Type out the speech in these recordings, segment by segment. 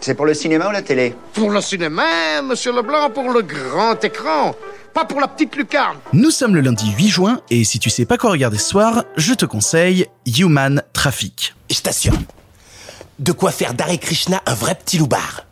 C'est pour le cinéma ou la télé Pour le cinéma, monsieur Leblanc, pour le grand écran. Pas pour la petite lucarne. Nous sommes le lundi 8 juin et si tu sais pas quoi regarder ce soir, je te conseille Human Traffic. Je t'assure. De quoi faire d'Hare Krishna un vrai petit loupard.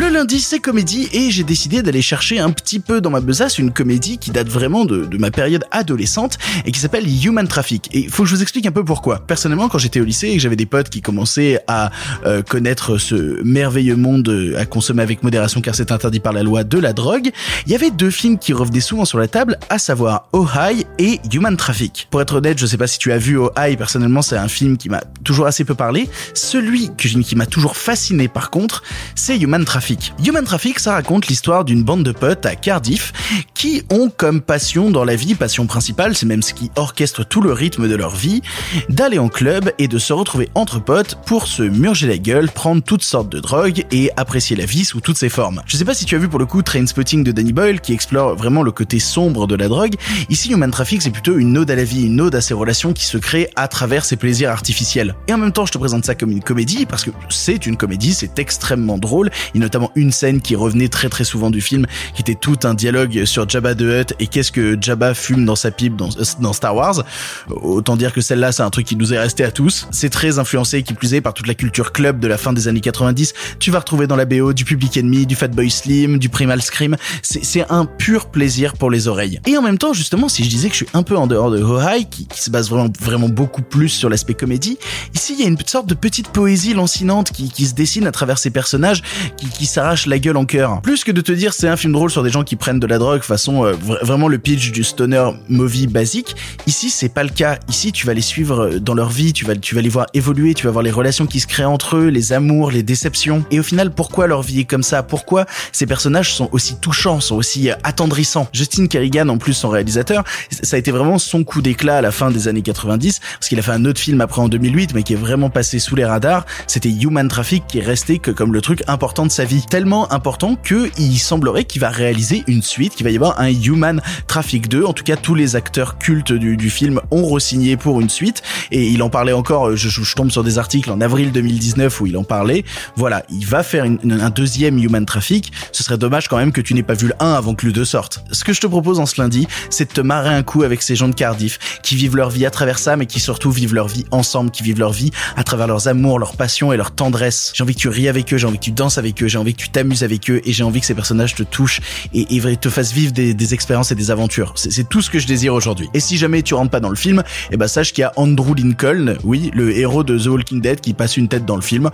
Le lundi, c'est comédie et j'ai décidé d'aller chercher un petit peu dans ma besace une comédie qui date vraiment de, ma période adolescente et qui s'appelle Human Traffic. Et il faut que je vous explique un peu pourquoi. Personnellement, quand j'étais au lycée et que j'avais des potes qui commençaient à euh, connaître ce merveilleux monde euh, à consommer avec modération car c'est interdit par la loi de la drogue, il y avait deux films qui revenaient souvent sur la table, à savoir Oh High et Human Traffic. Pour être honnête, je sais pas si tu as vu Oh High, personnellement, c'est un film qui m'a toujours assez peu parlé. Celui qui m'a toujours fasciné par contre, c'est Human Traffic. Human Traffic, ça raconte l'histoire d'une bande de potes à Cardiff qui ont comme passion dans la vie, passion principale, c'est même ce qui orchestre tout le rythme de leur vie, d'aller en club et de se retrouver entre potes pour se murger la gueule, prendre toutes sortes de drogues et apprécier la vie sous toutes ses formes. Je sais pas si tu as vu pour le coup Trainspotting de Danny Boyle qui explore vraiment le côté sombre de la drogue. Ici, Human Traffic, c'est plutôt une ode à la vie, une ode à ces relations qui se créent à travers ces plaisirs artificiels. Et en même temps, je te présente ça comme une comédie parce que c'est une comédie, c'est extrêmement drôle. Il notamment une scène qui revenait très très souvent du film, qui était tout un dialogue sur Jabba the Hutt et qu'est-ce que Jabba fume dans sa pipe dans, dans Star Wars. Autant dire que celle-là, c'est un truc qui nous est resté à tous. C'est très influencé, qui plus est, par toute la culture club de la fin des années 90. Tu vas retrouver dans la BO du Public Enemy, du Fatboy Slim, du Primal Scream. C'est un pur plaisir pour les oreilles. Et en même temps, justement, si je disais que je suis un peu en dehors de Hohai, qui, qui se base vraiment, vraiment beaucoup plus sur l'aspect comédie, ici, il y a une sorte de petite poésie lancinante qui, qui se dessine à travers ces personnages qui, qui s'arrachent la gueule en cœur. Plus que de te dire c'est un film drôle sur des gens qui prennent de la drogue façon euh, vraiment le pitch du stoner movie basique, ici c'est pas le cas. Ici tu vas les suivre euh, dans leur vie, tu vas tu vas les voir évoluer, tu vas voir les relations qui se créent entre eux, les amours, les déceptions. Et au final pourquoi leur vie est comme ça? Pourquoi ces personnages sont aussi touchants, sont aussi euh, attendrissants? Justin Kerrigan en plus son réalisateur, ça a été vraiment son coup d'éclat à la fin des années 90 parce qu'il a fait un autre film après en 2008 mais qui est vraiment passé sous les radars, c'était Human Traffic qui est resté que comme le truc important de sa vie. Tellement important que il semblerait qu'il va réaliser une suite, qu'il va y avoir un Human Traffic 2. En tout cas, tous les acteurs cultes du, film ont re-signé pour une suite et il en parlait encore. Je, tombe sur des articles en avril 2019 où il en parlait. Voilà, il va faire un deuxième Human Traffic. Ce serait dommage quand même que tu n'aies pas vu le 1 avant que le 2 sorte. Ce que je te propose en ce lundi, c'est de te marrer un coup avec ces gens de Cardiff qui vivent leur vie à travers ça, mais qui surtout vivent leur vie ensemble, qui vivent leur vie à travers leurs amours, leurs passions et leur tendresse. J'ai envie que tu ris avec eux, j'ai envie que tu danses avec eux, j'ai envie que tu t'amuses avec eux et j'ai envie que ces personnages te touchent et, te fassent vivre des, des expériences et des aventures. C'est tout ce que je désire aujourd'hui. Et si jamais tu rentres pas dans le film, eh ben sache qu'il y a Andrew Lincoln, oui, le héros de The Walking Dead qui passe une tête dans le film.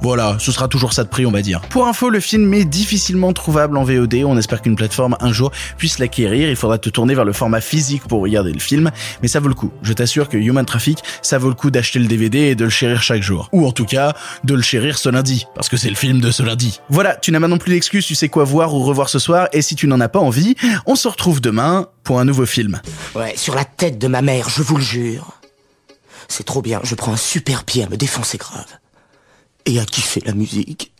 Voilà, ce sera toujours ça de prix, on va dire. Pour info, le film est difficilement trouvable en VOD. On espère qu'une plateforme un jour puisse l'acquérir. Il faudra te tourner vers le format physique pour regarder le film, mais ça vaut le coup. Je t'assure que Human Traffic, ça vaut le coup d'acheter le DVD et de le chérir chaque jour. Ou en tout cas, de le chérir ce lundi, parce que c'est le film de ce lundi. Voilà, tu n'as maintenant plus d'excuses, tu sais quoi voir ou revoir ce soir, et si tu n'en as pas envie, on se retrouve demain pour un nouveau film. Ouais, sur la tête de ma mère, je vous le jure. C'est trop bien, je prends un super pied à me défoncer grave et à kiffer la musique.